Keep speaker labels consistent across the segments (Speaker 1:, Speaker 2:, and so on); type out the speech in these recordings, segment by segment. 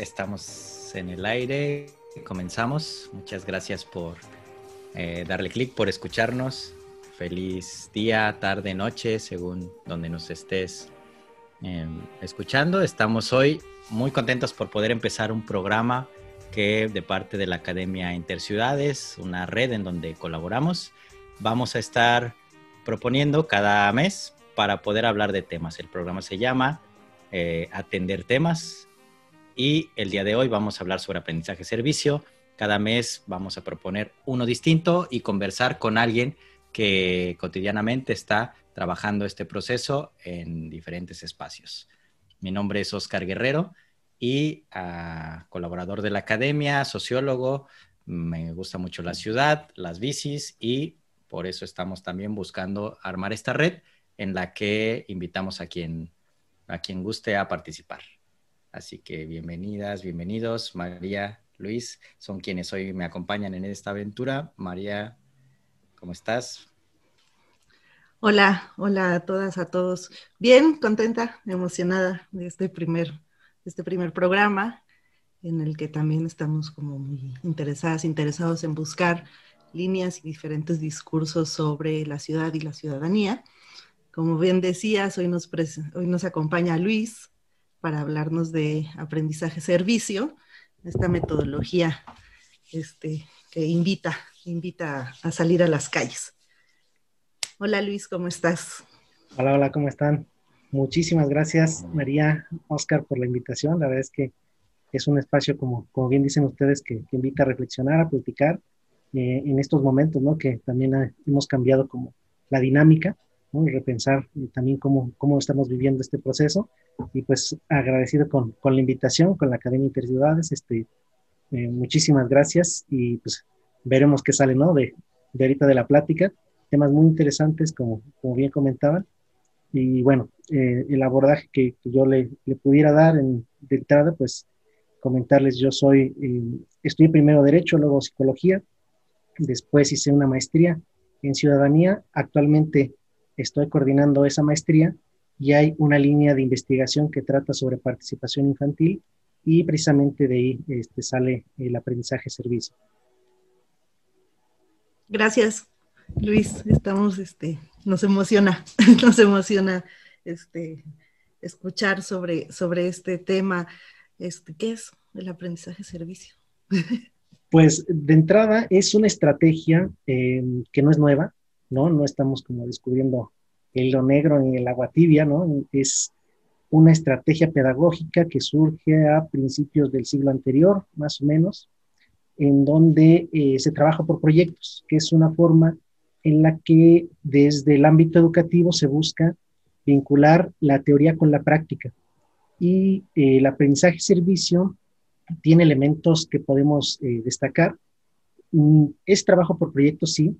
Speaker 1: estamos en el aire, comenzamos. Muchas gracias por eh, darle clic, por escucharnos. Feliz día, tarde, noche, según donde nos estés em, escuchando. Estamos hoy muy contentos por poder empezar un programa que de parte de la Academia Interciudades, una red en donde colaboramos, vamos a estar proponiendo cada mes para poder hablar de temas. El programa se llama eh, Atender temas y el día de hoy vamos a hablar sobre aprendizaje servicio. Cada mes vamos a proponer uno distinto y conversar con alguien que cotidianamente está trabajando este proceso en diferentes espacios. Mi nombre es Oscar Guerrero y ah, colaborador de la academia, sociólogo, me gusta mucho la ciudad, las bicis y por eso estamos también buscando armar esta red en la que invitamos a quien, a quien guste a participar. Así que bienvenidas, bienvenidos. María, Luis, son quienes hoy me acompañan en esta aventura. María, ¿cómo estás?
Speaker 2: Hola, hola a todas, a todos. Bien, contenta, emocionada de este primer, este primer programa en el que también estamos como muy interesadas, interesados en buscar líneas y diferentes discursos sobre la ciudad y la ciudadanía. Como bien decías, hoy nos, hoy nos acompaña Luis, para hablarnos de aprendizaje-servicio, esta metodología este, que invita, invita a salir a las calles. Hola Luis, ¿cómo estás?
Speaker 3: Hola, hola, ¿cómo están? Muchísimas gracias María, Oscar, por la invitación. La verdad es que es un espacio, como, como bien dicen ustedes, que, invita a reflexionar, a platicar eh, en estos momentos, ¿no? Que también hemos cambiado como la dinámica y repensar también cómo, cómo estamos viviendo este proceso. Y pues agradecido con, con la invitación, con la Academia Interciudades, este, eh, muchísimas gracias y pues veremos qué sale, ¿no? De, de ahorita de la plática, temas muy interesantes, como, como bien comentaban. Y bueno, eh, el abordaje que, yo le, le, pudiera dar en, de entrada, pues comentarles, yo soy, eh, estudié primero Derecho, luego Psicología, después hice una maestría en Ciudadanía, actualmente estoy coordinando esa maestría y hay una línea de investigación que trata sobre participación infantil y precisamente de ahí este, sale el aprendizaje servicio.
Speaker 2: Gracias, Luis. Estamos, este, nos emociona, nos emociona este, escuchar sobre, sobre este tema. Este, ¿Qué es el aprendizaje servicio?
Speaker 3: Pues de entrada es una estrategia eh, que no es nueva, ¿no? No estamos como descubriendo el hilo negro ni el agua tibia, ¿no? Es una estrategia pedagógica que surge a principios del siglo anterior, más o menos, en donde eh, se trabaja por proyectos, que es una forma en la que desde el ámbito educativo se busca vincular la teoría con la práctica. Y eh, el aprendizaje-servicio tiene elementos que podemos eh, destacar. Mm, es trabajo por proyectos, sí,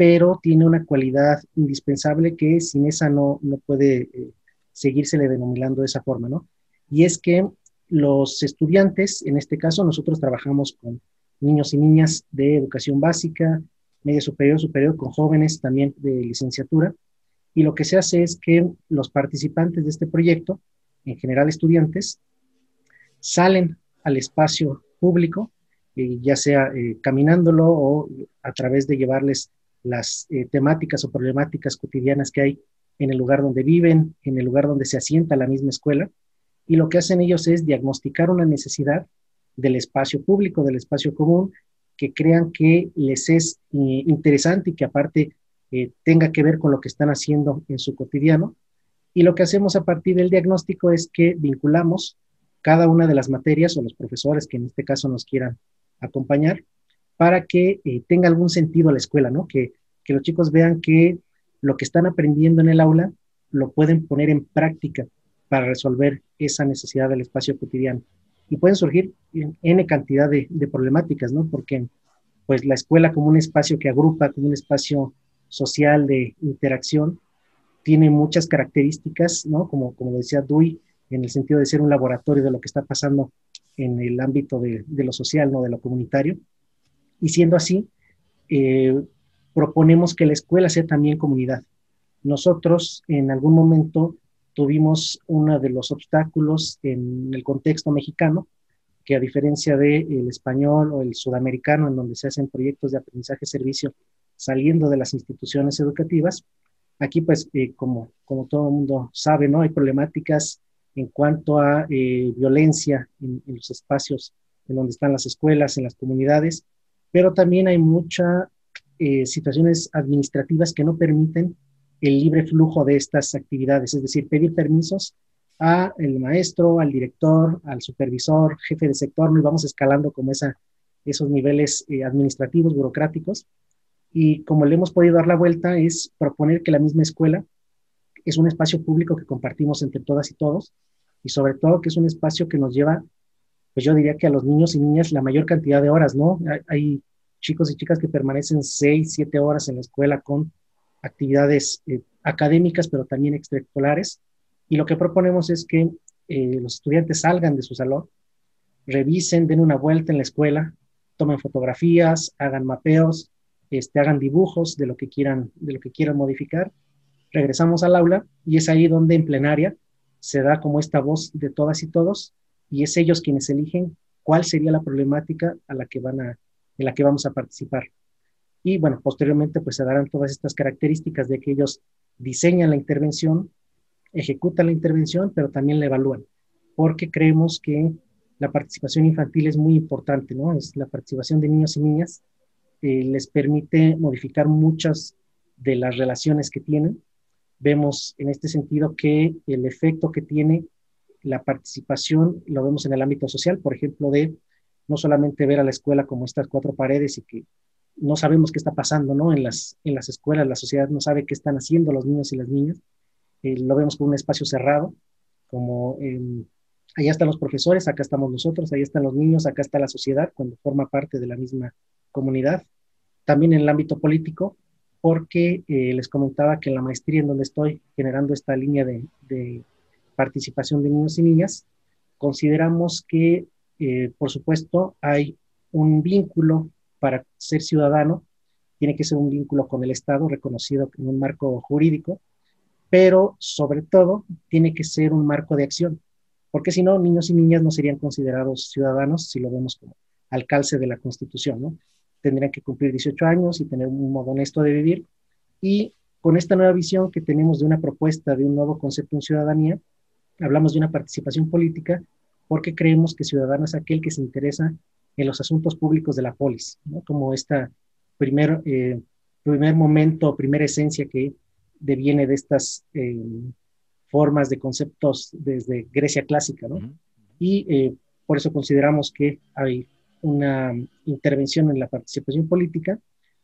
Speaker 3: pero tiene una cualidad indispensable que sin esa no, no puede eh, seguírsele denominando de esa forma, ¿no? Y es que los estudiantes, en este caso nosotros trabajamos con niños y niñas de educación básica, media superior, superior, con jóvenes también de licenciatura, y lo que se hace es que los participantes de este proyecto, en general estudiantes, salen al espacio público, eh, ya sea eh, caminándolo o a través de llevarles las eh, temáticas o problemáticas cotidianas que hay en el lugar donde viven, en el lugar donde se asienta la misma escuela, y lo que hacen ellos es diagnosticar una necesidad del espacio público, del espacio común, que crean que les es eh, interesante y que aparte eh, tenga que ver con lo que están haciendo en su cotidiano. Y lo que hacemos a partir del diagnóstico es que vinculamos cada una de las materias o los profesores que en este caso nos quieran acompañar para que eh, tenga algún sentido la escuela, ¿no? Que, que los chicos vean que lo que están aprendiendo en el aula lo pueden poner en práctica para resolver esa necesidad del espacio cotidiano. Y pueden surgir N cantidad de, problemáticas, ¿no? Porque pues la escuela como un espacio que agrupa, como un espacio social de interacción, tiene muchas características, ¿no? Como, como decía Dewey, en el sentido de ser un laboratorio de lo que está pasando en el ámbito de, de lo social, ¿no? De lo comunitario. Y siendo así, eh, proponemos que la escuela sea también comunidad. Nosotros en algún momento tuvimos uno de los obstáculos en el contexto mexicano, que a diferencia del español o el sudamericano, en donde se hacen proyectos de aprendizaje-servicio saliendo de las instituciones educativas, aquí pues eh, como, como todo el mundo sabe, ¿no? Hay problemáticas en cuanto a eh, violencia en, en, los espacios en donde están las escuelas, en las comunidades, pero también hay muchas eh, situaciones administrativas que no permiten el libre flujo de estas actividades, es decir, pedir permisos a el maestro, al director, al supervisor, jefe de sector, y vamos escalando como esa, esos niveles eh, administrativos, burocráticos. Y como le hemos podido dar la vuelta, es proponer que la misma escuela es un espacio público que compartimos entre todas y todos, y sobre todo que es un espacio que nos lleva, pues yo diría que a los niños y niñas la mayor cantidad de horas, ¿no? Hay, chicos y chicas que permanecen seis, siete horas en la escuela con actividades eh, académicas, pero también extraescolares. Y lo que proponemos es que eh, los estudiantes salgan de su salón, revisen, den una vuelta en la escuela, tomen fotografías, hagan mapeos, este, hagan dibujos de lo que quieran, de lo que quieran modificar. Regresamos al aula y es ahí donde en plenaria se da como esta voz de todas y todos y es ellos quienes eligen cuál sería la problemática a la que van a, en la que vamos a participar. Y bueno, posteriormente pues se darán todas estas características de que ellos diseñan la intervención, ejecutan la intervención, pero también la evalúan, porque creemos que la participación infantil es muy importante, ¿no? Es la participación de niños y niñas, eh, les permite modificar muchas de las relaciones que tienen. Vemos en este sentido que el efecto que tiene la participación lo vemos en el ámbito social, por ejemplo, de no solamente ver a la escuela como estas cuatro paredes y que no sabemos qué está pasando, ¿no? En las, en las escuelas, la sociedad no sabe qué están haciendo los niños y las niñas. Eh, lo vemos como un espacio cerrado, como eh, allá están los profesores, acá estamos nosotros, ahí están los niños, acá está la sociedad, cuando forma parte de la misma comunidad. También en el ámbito político, porque eh, les comentaba que en la maestría en donde estoy generando esta línea de participación de niños y niñas, consideramos que, eh, por supuesto, hay un vínculo para ser ciudadano tiene que ser un vínculo con el Estado reconocido en un marco jurídico, pero sobre todo tiene que ser un marco de acción, porque si no, niños y niñas no serían considerados ciudadanos si lo vemos como al calce de la Constitución, ¿no? Tendrían que cumplir 18 años y tener un modo honesto de vivir. Y con esta nueva visión que tenemos de una propuesta, de un nuevo concepto en ciudadanía, hablamos de una participación política porque creemos que ciudadano es aquel que se interesa en los asuntos públicos de la polis, ¿no? como esta primer, eh, primer momento, primera esencia que deviene de estas eh, formas de conceptos desde Grecia clásica. ¿no? Y eh, por eso consideramos que hay una intervención en la participación política,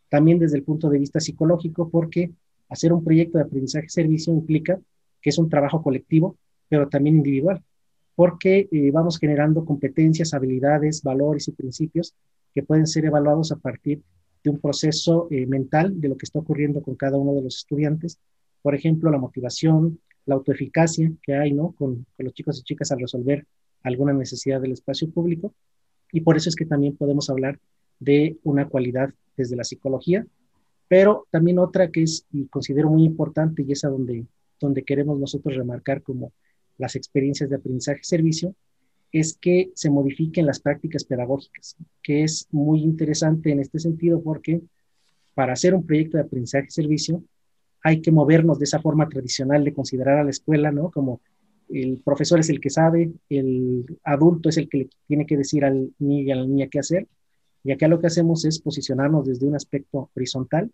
Speaker 3: también desde el punto de vista psicológico, porque hacer un proyecto de aprendizaje-servicio implica que es un trabajo colectivo, pero también individual porque eh, vamos generando competencias, habilidades, valores y principios que pueden ser evaluados a partir de un proceso eh, mental de lo que está ocurriendo con cada uno de los estudiantes. Por ejemplo, la motivación, la autoeficacia que hay ¿no? con, los chicos y chicas al resolver alguna necesidad del espacio público. Y por eso es que también podemos hablar de una cualidad desde la psicología, pero también otra que es, y considero muy importante, y es a donde, donde queremos nosotros remarcar como las experiencias de aprendizaje-servicio, es que se modifiquen las prácticas pedagógicas, que es muy interesante en este sentido porque para hacer un proyecto de aprendizaje-servicio hay que movernos de esa forma tradicional de considerar a la escuela, ¿no? Como el profesor es el que sabe, el adulto es el que le tiene que decir al niño y a la niña qué hacer. Y acá lo que hacemos es posicionarnos desde un aspecto horizontal,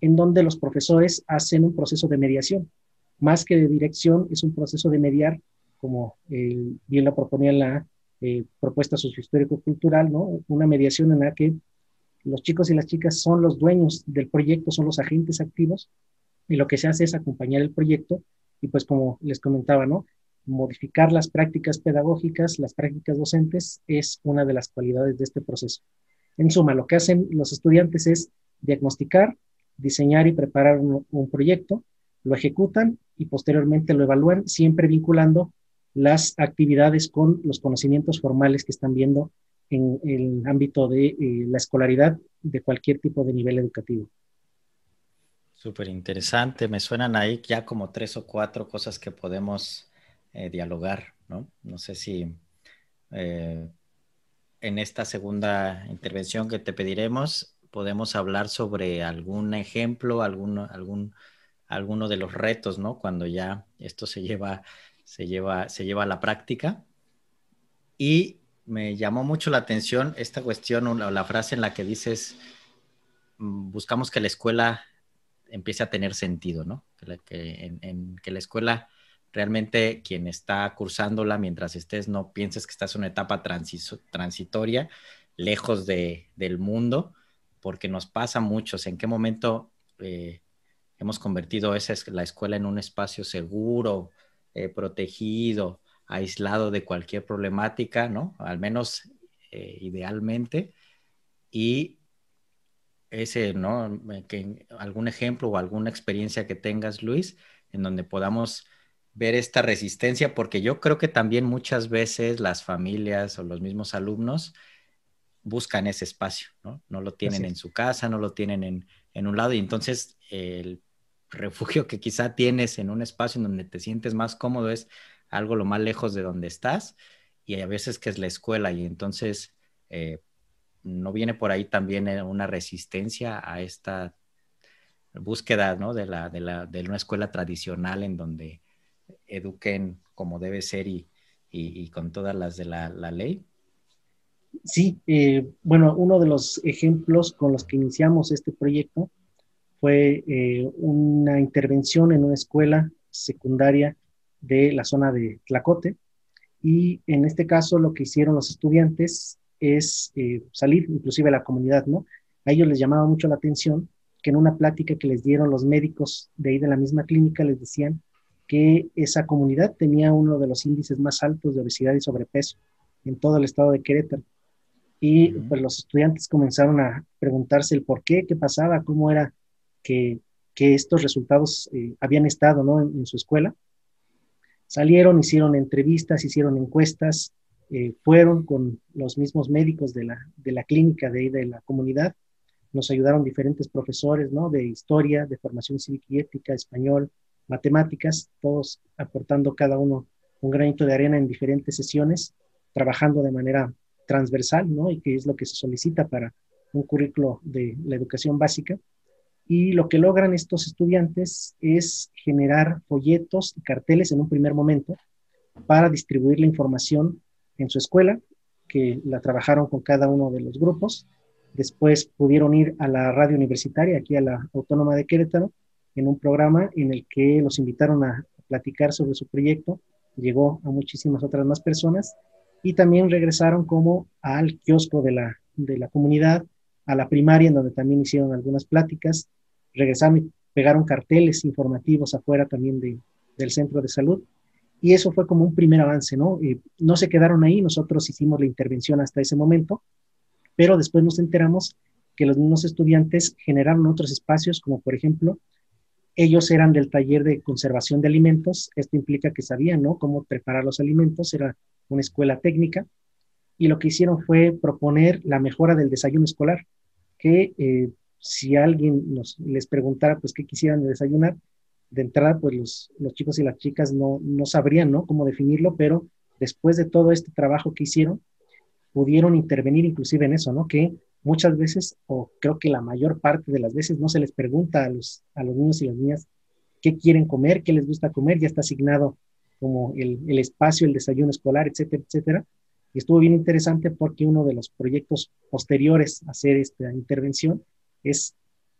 Speaker 3: en donde los profesores hacen un proceso de mediación más que de dirección, es un proceso de mediar, como eh, bien lo proponía la eh, propuesta sociohistórico-cultural, ¿no? Una mediación en la que los chicos y las chicas son los dueños del proyecto, son los agentes activos, y lo que se hace es acompañar el proyecto, y pues como les comentaba, ¿no? Modificar las prácticas pedagógicas, las prácticas docentes, es una de las cualidades de este proceso. En suma, lo que hacen los estudiantes es diagnosticar, diseñar y preparar un proyecto, lo ejecutan y posteriormente lo evalúan, siempre vinculando las actividades con los conocimientos formales que están viendo en el ámbito de eh, la escolaridad de cualquier tipo de nivel educativo.
Speaker 1: Súper interesante, me suenan ahí ya como tres o cuatro cosas que podemos eh, dialogar, ¿no? No sé si eh, en esta segunda intervención que te pediremos, podemos hablar sobre algún ejemplo, algún, algún, alguno de los retos, ¿no? Cuando ya esto se lleva, se lleva, se lleva a la práctica. Y me llamó mucho la atención esta cuestión, la, la frase en la que dices, mm, buscamos que la escuela empiece a tener sentido, ¿no? Que, en, que la escuela realmente quien está cursándola mientras estés, no pienses que estás en una etapa transitoria, lejos de, del mundo, porque nos pasa muchos. ¿En qué momento eh, hemos convertido esa, la escuela en un espacio seguro, eh, protegido, aislado de cualquier problemática, ¿no? Al menos eh, idealmente. Y ese, ¿no? Que, algún ejemplo o alguna experiencia que tengas, Luis, en donde podamos ver esta resistencia, porque yo creo que también muchas veces las familias o los mismos alumnos buscan ese espacio, ¿no? No lo tienen en su casa, no lo tienen en, en, un lado y entonces el refugio que quizá tienes en un espacio en donde te sientes más cómodo es algo lo más lejos de donde estás y a veces que es la escuela y entonces eh, no viene por ahí también eh, una resistencia a esta búsqueda, ¿no? De, la, de, la, de una escuela tradicional en donde eduquen como debe ser y, y, con todas las de la, la ley.
Speaker 3: Sí, eh, bueno, uno de los ejemplos con los que iniciamos este proyecto fue eh, una intervención en una escuela secundaria de la zona de Tlacote. Y en este caso lo que hicieron los estudiantes es eh, salir inclusive a la comunidad, ¿no? A ellos les llamaba mucho la atención que en una plática que les dieron los médicos de ahí de la misma clínica les decían que esa comunidad tenía uno de los índices más altos de obesidad y sobrepeso en todo el estado de Querétaro. Y pues los estudiantes comenzaron a preguntarse el por qué, qué pasaba, cómo era que, estos resultados eh, habían estado ¿no? en, su escuela. Salieron, hicieron entrevistas, hicieron encuestas, eh, fueron con los mismos médicos de la, de la clínica de, de la comunidad. Nos ayudaron diferentes profesores ¿no? de historia, de formación cívica y ética, español, matemáticas, todos aportando cada uno un granito de arena en diferentes sesiones, trabajando de manera transversal, ¿no? Y que es lo que se solicita para un currículo de la educación básica. Y lo que logran estos estudiantes es generar folletos y carteles en un primer momento para distribuir la información en su escuela, que la trabajaron con cada uno de los grupos. Después pudieron ir a la radio universitaria, aquí a la Autónoma de Querétaro, en un programa en el que los invitaron a platicar sobre su proyecto. Llegó a muchísimas otras más personas y también regresaron como al kiosco de la, de la comunidad, a la primaria, en donde también hicieron algunas pláticas. Regresaron y pegaron carteles informativos afuera también de, del centro de salud. Y eso fue como un primer avance, ¿no? no se quedaron ahí, nosotros hicimos la intervención hasta ese momento, pero después nos enteramos que los mismos estudiantes generaron otros espacios, como por ejemplo ellos eran del taller de conservación de alimentos. Esto implica que sabían, ¿no? Cómo preparar los alimentos. Era una escuela técnica. Y lo que hicieron fue proponer la mejora del desayuno escolar, que eh, si alguien nos, les preguntara, pues, qué quisieran desayunar, de entrada, pues los, los chicos y las chicas no, no sabrían, ¿no? Cómo definirlo, pero después de todo este trabajo que hicieron, pudieron intervenir inclusive en eso, ¿no? Que muchas veces, o creo que la mayor parte de las veces, no se les pregunta a los, a los niños y las niñas qué quieren comer, qué les gusta comer, ya está asignado como el, el espacio, el desayuno escolar, etcétera, etcétera. Y estuvo bien interesante porque uno de los proyectos posteriores a hacer esta intervención es,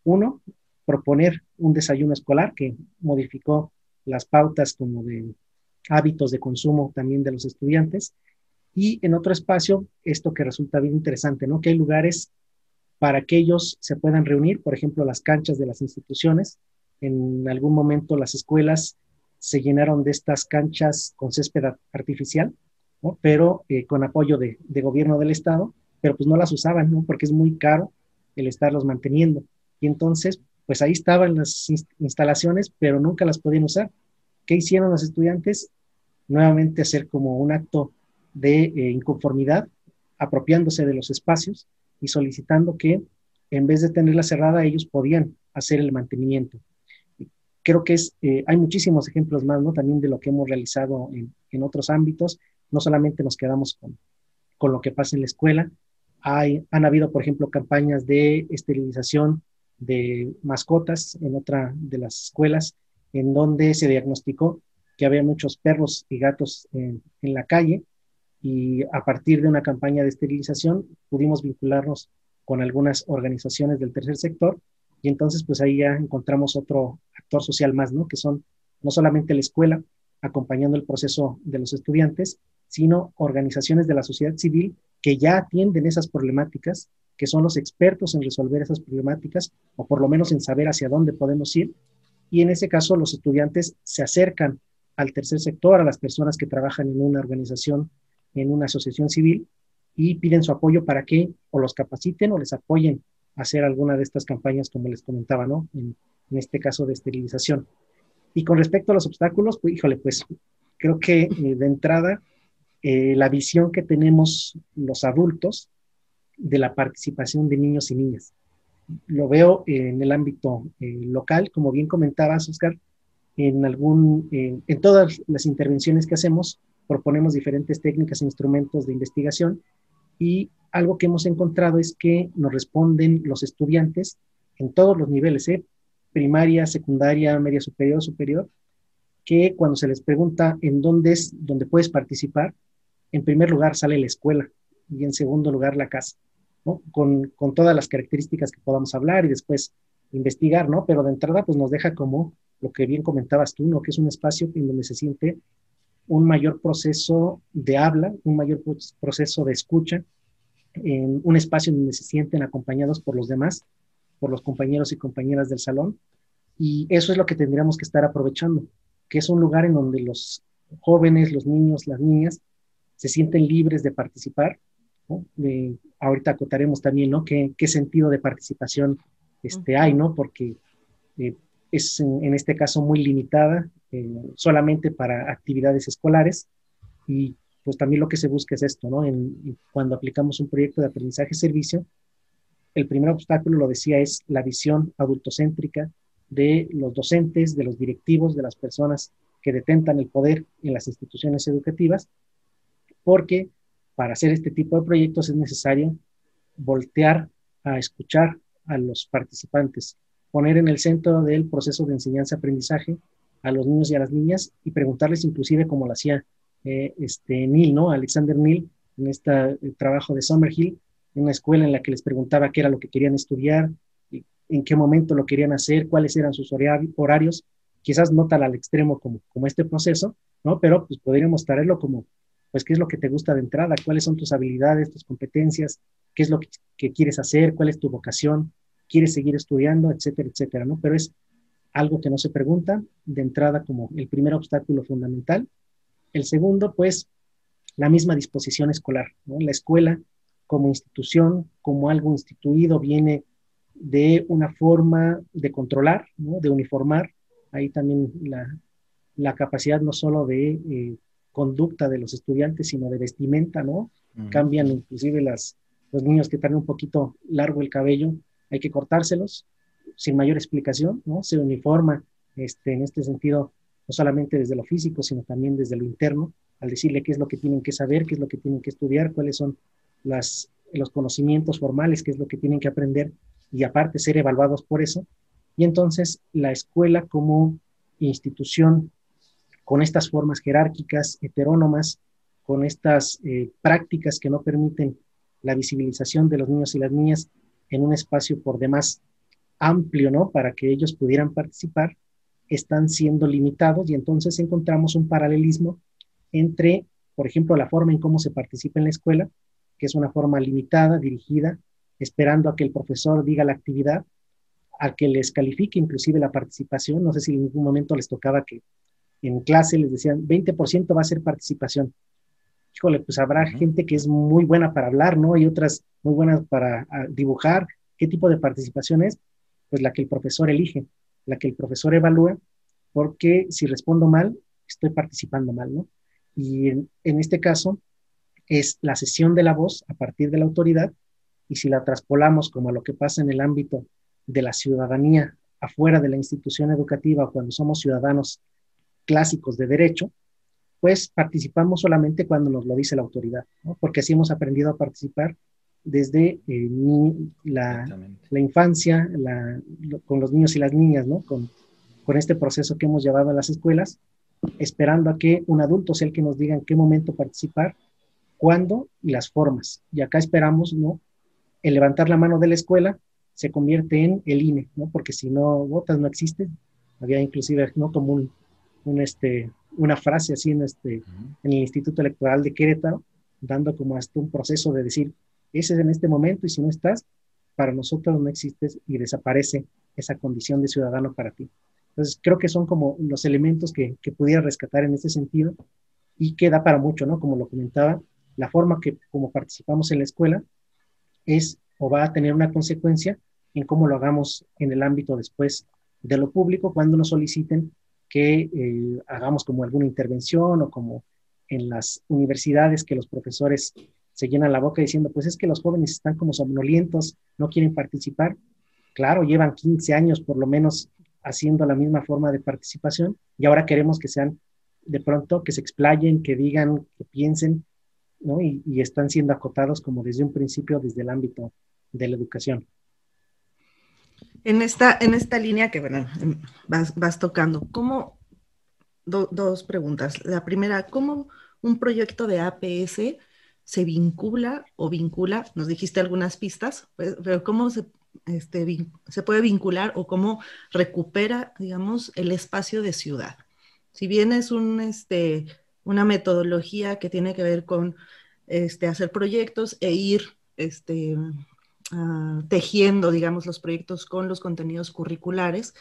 Speaker 3: uno, proponer un desayuno escolar que modificó las pautas como de hábitos de consumo también de los estudiantes y en otro espacio, esto que resulta bien interesante, ¿no? Que hay lugares para que ellos se puedan reunir, por ejemplo, las canchas de las instituciones. En algún momento las escuelas se llenaron de estas canchas con césped artificial, ¿no? pero eh, con apoyo de, de, gobierno del Estado, pero pues no las usaban, ¿no? porque es muy caro el estarlos manteniendo. Y entonces, pues ahí estaban las instalaciones, pero nunca las podían usar. ¿Qué hicieron los estudiantes? Nuevamente hacer como un acto de eh, inconformidad, apropiándose de los espacios y solicitando que en vez de tenerla cerrada, ellos podían hacer el mantenimiento. Creo que es, eh, hay muchísimos ejemplos más, ¿no? También de lo que hemos realizado en, en, otros ámbitos. No solamente nos quedamos con, con lo que pasa en la escuela. Hay, han habido, por ejemplo, campañas de esterilización de mascotas en otra de las escuelas, en donde se diagnosticó que había muchos perros y gatos en, la calle y a partir de una campaña de esterilización pudimos vincularnos con algunas organizaciones del tercer sector y entonces pues ahí ya encontramos otro actor social más, ¿no? Que son no solamente la escuela acompañando el proceso de los estudiantes, sino organizaciones de la sociedad civil que ya atienden esas problemáticas, que son los expertos en resolver esas problemáticas o por lo menos en saber hacia dónde podemos ir. Y en ese caso los estudiantes se acercan al tercer sector, a las personas que trabajan en una organización, en una asociación civil, y piden su apoyo para que o los capaciten o les apoyen a hacer alguna de estas campañas, como les comentaba, ¿no? En, este caso de esterilización. Y con respecto a los obstáculos, pues, híjole, pues creo que eh, de entrada, eh, la visión que tenemos los adultos de la participación de niños y niñas. Lo veo en el ámbito eh, local, como bien comentabas, Oscar, en, algún, en todas las intervenciones que hacemos, proponemos diferentes técnicas e instrumentos de investigación y algo que hemos encontrado es que nos responden los estudiantes en todos los niveles, ¿eh? primaria, secundaria, media superior, superior, que cuando se les pregunta en dónde es donde puedes participar, en primer lugar sale la escuela y en segundo lugar la casa, ¿no? Con, con todas las características que podamos hablar y después investigar, ¿no? Pero de entrada pues nos deja como lo que bien comentabas tú, ¿no? Que es un espacio en donde se siente un mayor proceso de habla, un mayor proceso de escucha, en un espacio donde se sienten acompañados por los demás, por los compañeros y compañeras del salón. Y eso es lo que tendríamos que estar aprovechando, que es un lugar en donde los jóvenes, los niños, las niñas se sienten libres de participar. ahorita acotaremos también, ¿no? ¿Qué, qué sentido de participación este, hay, ¿no? Porque eh, es en, este caso muy limitada, eh, solamente para actividades escolares y pues también lo que se busca es esto, ¿no? En, cuando aplicamos un proyecto de aprendizaje-servicio, el primer obstáculo, lo decía, es la visión adultocéntrica de los docentes, de los directivos, de las personas que detentan el poder en las instituciones educativas, porque para hacer este tipo de proyectos es necesario voltear a escuchar a los participantes, poner en el centro del proceso de enseñanza-aprendizaje a los niños y a las niñas y preguntarles inclusive como lo hacía eh, este Neil, ¿no? Alexander Neil, en este trabajo de Summerhill, en una escuela en la que les preguntaba qué era lo que querían estudiar, en qué momento lo querían hacer, cuáles eran sus horarios, quizás no tal al extremo como, como este proceso, ¿no? Pero pues podríamos traerlo como, pues, ¿qué es lo que te gusta de entrada? ¿Cuáles son tus habilidades, tus competencias? ¿Qué es lo que, quieres hacer? ¿Cuál es tu vocación? quieres seguir estudiando, etcétera, etcétera, ¿no? Pero es algo que no se pregunta de entrada como el primer obstáculo fundamental. El segundo, pues, la misma disposición escolar, ¿no? La escuela como institución, como algo instituido, viene de una forma de controlar, ¿no? de uniformar. Ahí también la, la capacidad no solo de eh, conducta de los estudiantes, sino de vestimenta, ¿no? Cambian inclusive las, los niños que tienen un poquito largo el cabello, hay que cortárselos sin mayor explicación, ¿no? Se uniforma este, en este sentido, no solamente desde lo físico, sino también desde lo interno, al decirle qué es lo que tienen que saber, qué es lo que tienen que estudiar, cuáles son las, los conocimientos formales, qué es lo que tienen que aprender y aparte ser evaluados por eso. Y entonces la escuela como institución con estas formas jerárquicas, heterónomas, con estas eh, prácticas que no permiten la visibilización de los niños y las niñas en un espacio por demás amplio, ¿no? Para que ellos pudieran participar, están siendo limitados y entonces encontramos un paralelismo entre, por ejemplo, la forma en cómo se participa en la escuela, que es una forma limitada, dirigida, esperando a que el profesor diga la actividad, a que les califique inclusive la participación. No sé si en ningún momento les tocaba que en clase les decían 20% va a ser participación híjole, pues habrá gente que es muy buena para hablar, ¿no? Y otras muy buenas para ah, dibujar. ¿Qué tipo de participación es? Pues la que el profesor elige, la que el profesor evalúa, porque si respondo mal, estoy participando mal, ¿no? Y en, en este caso es la sesión de la voz a partir de la autoridad, y si la traspolamos como a lo que pasa en el ámbito de la ciudadanía afuera de la institución educativa, cuando somos ciudadanos clásicos de derecho, pues participamos solamente cuando nos lo dice la autoridad, porque así hemos aprendido a participar desde eh, la, la, infancia, con los niños y las niñas, ¿no? Con, con este proceso que hemos llevado a las escuelas, esperando a que un adulto sea el que nos diga en qué momento participar, cuándo y las formas. Y acá esperamos, ¿no? El levantar la mano de la escuela se convierte en el INE, ¿no? Porque si no votas no existe. Había inclusive, ¿no? Como un, un este, una frase así en, este, en el Instituto Electoral de Querétaro, dando como hasta un proceso de decir, ese es en este momento y si no estás, para nosotros no existes y desaparece esa condición de ciudadano para ti. Entonces, creo que son como los elementos que, que pudiera rescatar en este sentido y que da para mucho, ¿no? Como lo comentaba, la forma que como participamos en la escuela es o va a tener una consecuencia en cómo lo hagamos en el ámbito después de lo público cuando nos soliciten que eh, hagamos como alguna intervención o como en las universidades que los profesores se llenan la boca diciendo, pues es que los jóvenes están como somnolientos, no quieren participar. Claro, llevan 15 años por lo menos haciendo la misma forma de participación y ahora queremos que sean de pronto, que se explayen, que digan, que piensen, ¿no? Y, están siendo acotados como desde un principio, desde el ámbito de la educación.
Speaker 2: En esta, en esta línea que bueno, vas, vas tocando, ¿cómo, dos preguntas. La primera, ¿cómo un proyecto de APS se vincula o vincula, nos dijiste algunas pistas, pues, pero cómo se, este, se puede vincular o cómo recupera, digamos, el espacio de ciudad. Si bien es un, este, una metodología que tiene que ver con este, hacer proyectos e ir este, ah, tejiendo, digamos, los proyectos con los contenidos curriculares,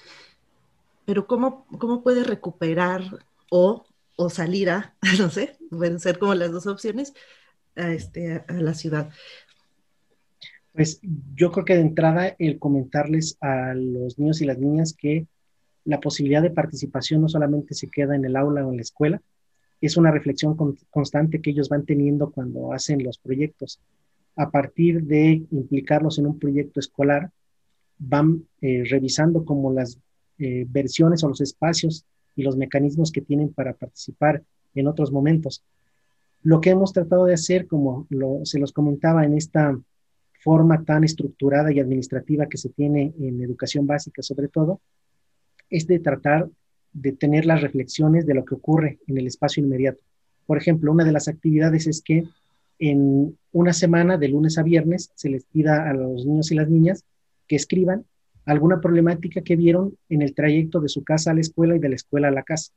Speaker 2: pero ¿cómo, cómo puede recuperar o, o salir a, no sé, pueden ser como las dos opciones, a, este, a la ciudad.
Speaker 3: Pues yo creo que de entrada el comentarles a los niños y las niñas que la posibilidad de participación no solamente se queda en el aula o en la escuela, es una reflexión constante que ellos van teniendo cuando hacen los proyectos. A partir de implicarlos en un proyecto escolar, van eh, revisando como las eh, versiones o los espacios y los mecanismos que tienen para participar en otros momentos. Lo que hemos tratado de hacer, como se los comentaba en esta forma tan estructurada y administrativa que se tiene en educación básica sobre todo, es de tratar de tener las reflexiones de lo que ocurre en el espacio inmediato. Por ejemplo, una de las actividades es que en una semana, de lunes a viernes, se les pida a los niños y las niñas que escriban alguna problemática que vieron en el trayecto de su casa a la escuela y de la escuela a la casa.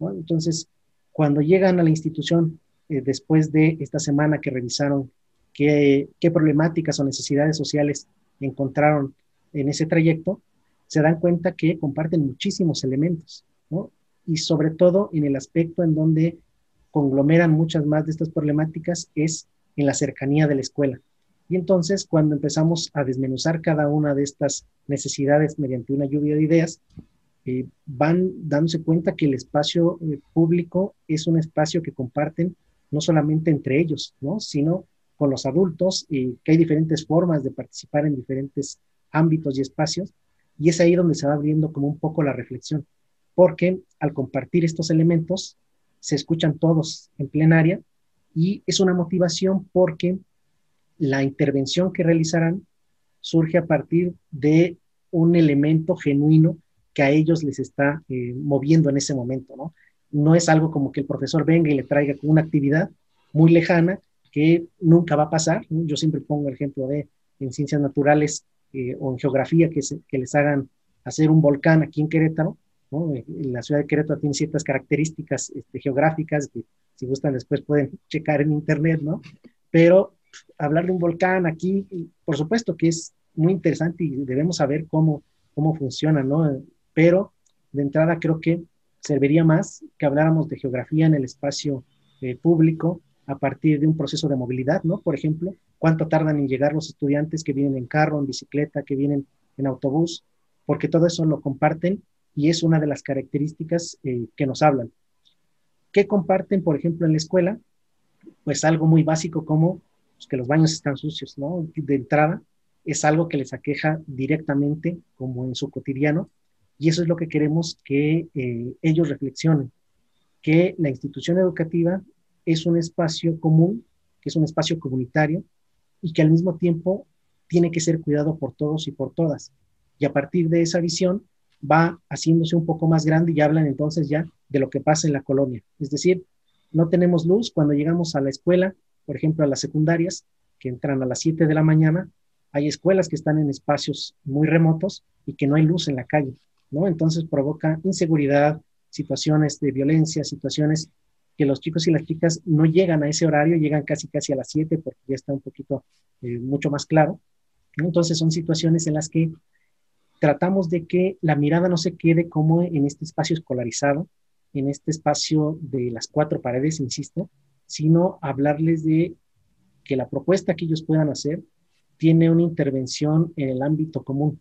Speaker 3: Entonces, cuando llegan a la institución eh, después de esta semana que revisaron qué, problemáticas o necesidades sociales encontraron en ese trayecto, se dan cuenta que comparten muchísimos elementos. Y sobre todo en el aspecto en donde conglomeran muchas más de estas problemáticas es en la cercanía de la escuela. Y entonces, cuando empezamos a desmenuzar cada una de estas necesidades mediante una lluvia de ideas, eh, van dándose cuenta que el espacio eh, público es un espacio que comparten no solamente entre ellos, ¿no? sino con los adultos y que hay diferentes formas de participar en diferentes ámbitos y espacios. Y es ahí donde se va abriendo como un poco la reflexión, porque al compartir estos elementos se escuchan todos en plenaria y es una motivación porque la intervención que realizarán surge a partir de un elemento genuino que a ellos les está eh, moviendo en ese momento, ¿no? no es algo como que el profesor venga y le traiga una actividad muy lejana que nunca va a pasar. Yo siempre pongo el ejemplo de en ciencias naturales eh, o en geografía que, que, les hagan hacer un volcán aquí en Querétaro. ¿No? Eh, la ciudad de Querétaro tiene ciertas características este, geográficas que si gustan después pueden checar en internet, ¿no? Pero hablar de un volcán aquí, por supuesto que es muy interesante y debemos saber cómo, cómo funciona, ¿no? Pero de entrada creo que serviría más que habláramos de geografía en el espacio eh, público a partir de un proceso de movilidad, ¿no? Por ejemplo, cuánto tardan en llegar los estudiantes que vienen en carro, en bicicleta, que vienen en autobús, porque todo eso lo comparten y es una de las características eh, que nos hablan. ¿Qué comparten, por ejemplo, en la escuela? Pues algo muy básico como pues, que los baños están sucios, ¿no? De entrada, es algo que les aqueja directamente, como en su cotidiano, y eso es lo que queremos que eh, ellos reflexionen. que la institución educativa es un espacio común, que es un espacio comunitario y que al mismo tiempo tiene que ser cuidado por todos y por todas. Y a partir de esa visión va haciéndose un poco más grande y hablan entonces ya de lo que pasa en la colonia. Es decir, no tenemos luz cuando llegamos a la escuela, por ejemplo, a las secundarias, que entran a las 7 de la mañana, hay escuelas que están en espacios muy remotos y que no hay luz en la calle, ¿no? Entonces provoca inseguridad, situaciones de violencia, situaciones que los chicos y las chicas no llegan a ese horario, llegan casi casi a las 7 porque ya está un poquito eh, mucho más claro. Entonces son situaciones en las que tratamos de que la mirada no se quede como en este espacio escolarizado, en este espacio de las cuatro paredes, insisto, sino hablarles de que la propuesta que ellos puedan hacer tiene una intervención en el ámbito común.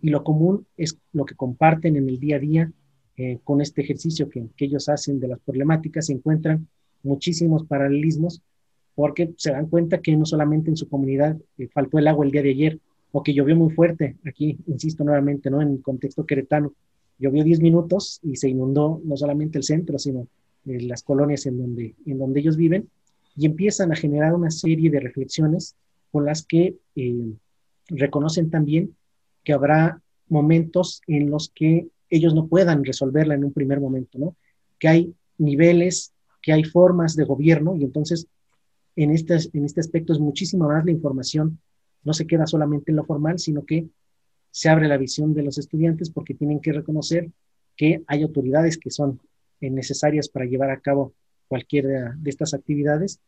Speaker 3: Y lo común es lo que comparten en el día a día eh, con este ejercicio que, ellos hacen de las problemáticas. Se encuentran muchísimos paralelismos porque se dan cuenta que no solamente en su comunidad eh, faltó el agua el día de ayer o que llovió muy fuerte, aquí insisto nuevamente, ¿no? En el contexto queretano, llovió 10 minutos y se inundó no solamente el centro, sino eh, las colonias en donde, en donde ellos viven y empiezan a generar una serie de reflexiones con las que eh, reconocen también que habrá momentos en los que ellos no puedan resolverla en un primer momento, ¿no? Que hay niveles, que hay formas de gobierno y entonces en este, en este aspecto es muchísimo más la información, no se queda solamente en lo formal, sino que se abre la visión de los estudiantes porque tienen que reconocer que hay autoridades que son necesarias para llevar a cabo cualquiera de estas actividades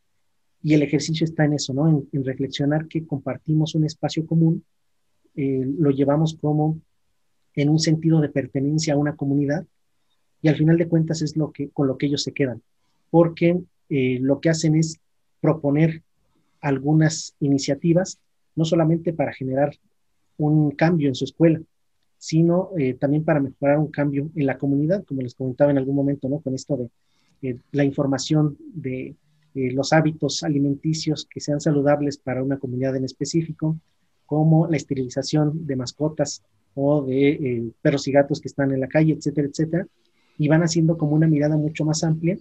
Speaker 3: y el ejercicio está en eso, ¿no? En, reflexionar que compartimos un espacio común, eh, lo llevamos como en un sentido de pertenencia a una comunidad y al final de cuentas es lo que, con lo que ellos se quedan, porque eh, lo que hacen es proponer algunas iniciativas, no solamente para generar un cambio en su escuela, sino eh, también para mejorar un cambio en la comunidad, como les comentaba en algún momento, ¿no? Con esto de la información de eh, los hábitos alimenticios que sean saludables para una comunidad en específico, como la esterilización de mascotas o de eh, perros y gatos que están en la calle, etcétera, etcétera, y van haciendo como una mirada mucho más amplia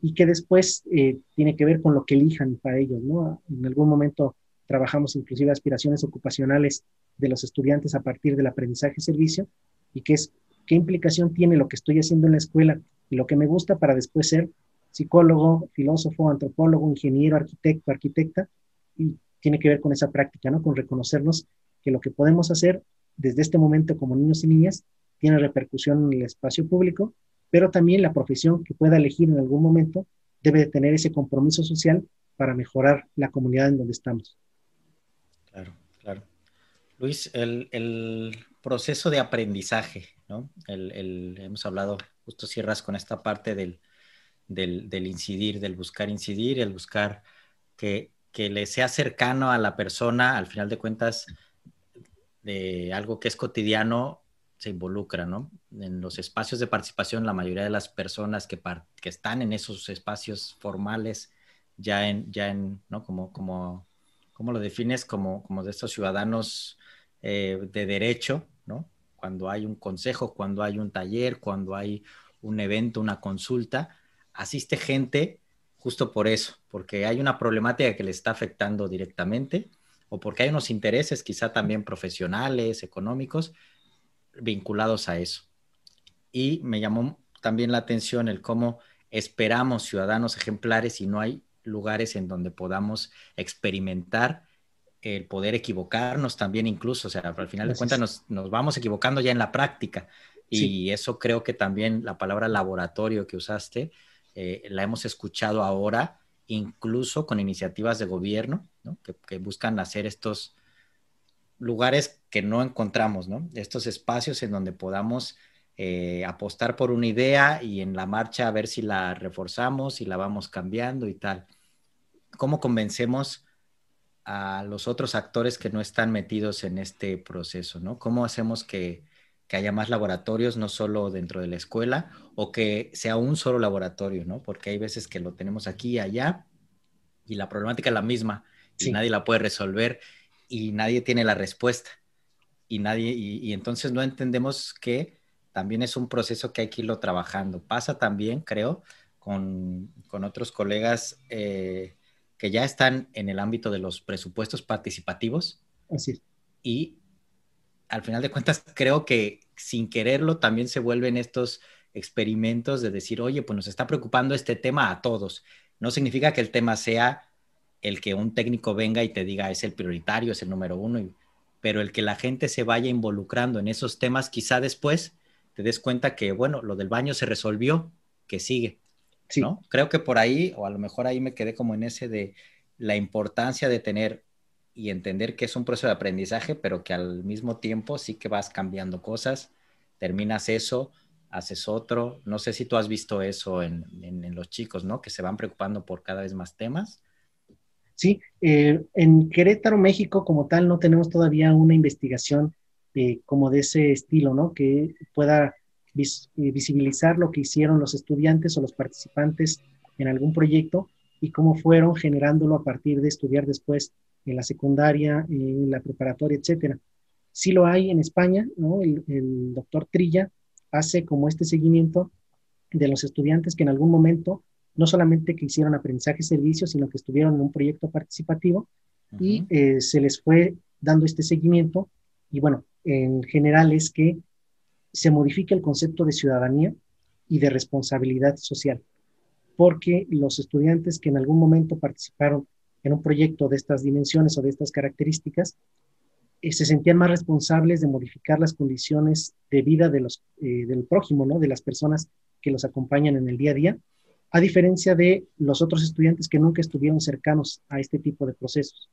Speaker 3: y que después eh, tiene que ver con lo que elijan para ellos, ¿no? En algún momento trabajamos inclusive aspiraciones ocupacionales de los estudiantes a partir del aprendizaje-servicio y qué es qué implicación tiene lo que estoy haciendo en la escuela y lo que me gusta para después ser psicólogo, filósofo, antropólogo, ingeniero, arquitecto, arquitecta, y tiene que ver con esa práctica, ¿no? Con reconocernos que lo que podemos hacer desde este momento como niños y niñas tiene repercusión en el espacio público, pero también la profesión que pueda elegir en algún momento debe de tener ese compromiso social para mejorar la comunidad en donde estamos.
Speaker 1: Luis, el, proceso de aprendizaje, ¿no? hemos hablado, justo cierras con esta parte del, del, incidir, del buscar incidir, el buscar que, le sea cercano a la persona, al final de cuentas, de algo que es cotidiano, se involucra, ¿no? En los espacios de participación, la mayoría de las personas que, que están en esos espacios formales, ya en, ya en ¿no? Como, como, ¿cómo lo defines? Como, como de estos ciudadanos eh, de derecho, ¿no? Cuando hay un consejo, cuando hay un taller, cuando hay un evento, una consulta, asiste gente justo por eso, porque hay una problemática que le está afectando directamente o porque hay unos intereses quizá también profesionales, económicos, vinculados a eso. Y me llamó también la atención el cómo esperamos ciudadanos ejemplares y no hay lugares en donde podamos experimentar el poder equivocarnos también incluso, o sea, al final de cuentas nos, vamos equivocando ya en la práctica y eso creo que también la palabra laboratorio que usaste eh, la hemos escuchado ahora, incluso con iniciativas de gobierno, que, buscan hacer estos lugares que no encontramos, ¿no? estos espacios en donde podamos eh, apostar por una idea y en la marcha a ver si la reforzamos y la vamos cambiando y tal. ¿Cómo convencemos a los otros actores que no están metidos en este proceso? ¿no? ¿Cómo hacemos que que haya más laboratorios, no solo dentro de la escuela, o que sea un solo laboratorio, ¿no? Porque hay veces que lo tenemos aquí y allá y la problemática es la misma y nadie la puede resolver y nadie tiene la respuesta. Y nadie, y, entonces no entendemos que también es un proceso que hay que irlo trabajando. Pasa también, creo, con, otros colegas eh, que ya están en el ámbito de los presupuestos participativos.
Speaker 3: Así es.
Speaker 1: Y al final de cuentas, creo que sin quererlo también se vuelven estos experimentos de decir, oye, pues nos está preocupando este tema a todos. No significa que el tema sea el que un técnico venga y te diga es el prioritario, es el número uno, pero el que la gente se vaya involucrando en esos temas, quizá después te des cuenta que, bueno, lo del baño se resolvió, que sigue. ¿No? Creo que por ahí, o a lo mejor ahí me quedé como en ese de la importancia de tener y entender que es un proceso de aprendizaje, pero que al mismo tiempo sí que vas cambiando cosas, terminas eso, haces otro. No sé si tú has visto eso en, los chicos, ¿no? Que se van preocupando por cada vez más temas.
Speaker 3: Sí, eh, en Querétaro, México, como tal, no tenemos todavía una investigación eh, como de ese estilo, ¿no? Que pueda eh, visibilizar lo que hicieron los estudiantes o los participantes en algún proyecto y cómo fueron generándolo a partir de estudiar después en la secundaria, en la preparatoria, etcétera. Sí lo hay en España, ¿no? El, el doctor Trilla hace como este seguimiento de los estudiantes que en algún momento no solamente que hicieron aprendizaje servicio, sino que estuvieron en un proyecto participativo y eh, se les fue dando este seguimiento. Y bueno, en general es que se modifica el concepto de ciudadanía y de responsabilidad social, porque los estudiantes que en algún momento participaron en un proyecto de estas dimensiones o de estas características, eh, se sentían más responsables de modificar las condiciones de vida de los, eh, del prójimo, ¿no? de las personas que los acompañan en el día a día, a diferencia de los otros estudiantes que nunca estuvieron cercanos a este tipo de procesos.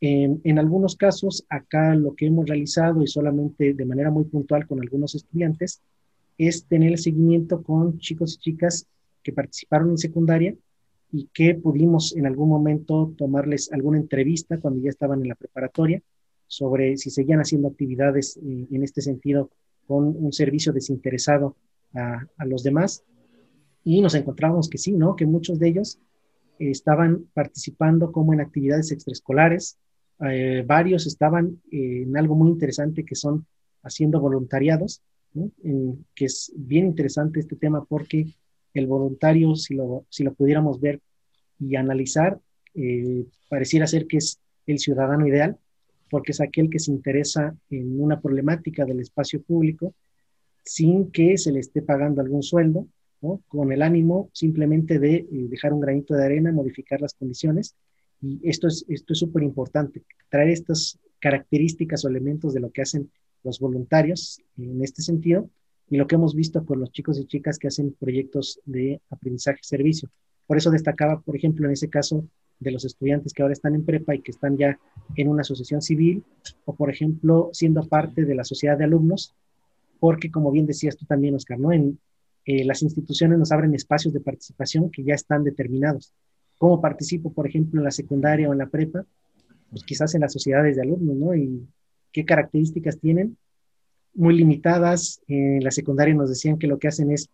Speaker 3: En, en, algunos casos, acá lo que hemos realizado y solamente de manera muy puntual con algunos estudiantes es tener el seguimiento con chicos y chicas que participaron en secundaria y que pudimos en algún momento tomarles alguna entrevista cuando ya estaban en la preparatoria sobre si seguían haciendo actividades eh, en este sentido con un servicio desinteresado a, los demás. Y nos encontramos que sí, ¿no? Que muchos de ellos estaban participando como en actividades extraescolares. Eh, varios estaban en algo muy interesante que son haciendo voluntariados, que es bien interesante este tema porque el voluntario, si lo, si lo pudiéramos ver y analizar, eh, pareciera ser que es el ciudadano ideal, porque es aquel que se interesa en una problemática del espacio público sin que se le esté pagando algún sueldo, con el ánimo simplemente de eh, dejar un granito de arena, modificar las condiciones. Y esto es esto es súper importante, traer estas características o elementos de lo que hacen los voluntarios en este sentido y lo que hemos visto con los chicos y chicas que hacen proyectos de aprendizaje-servicio. Por eso destacaba, por ejemplo, en ese caso de los estudiantes que ahora están en prepa y que están ya en una asociación civil, o por ejemplo, siendo parte de la sociedad de alumnos, porque como bien decías tú también, Oscar, ¿no? En, eh, las instituciones nos abren espacios de participación que ya están determinados. ¿Cómo participo, por ejemplo, en la secundaria o en la prepa? Pues quizás en las sociedades de alumnos, ¿no? Y qué características tienen muy limitadas. En la secundaria nos decían que lo que hacen es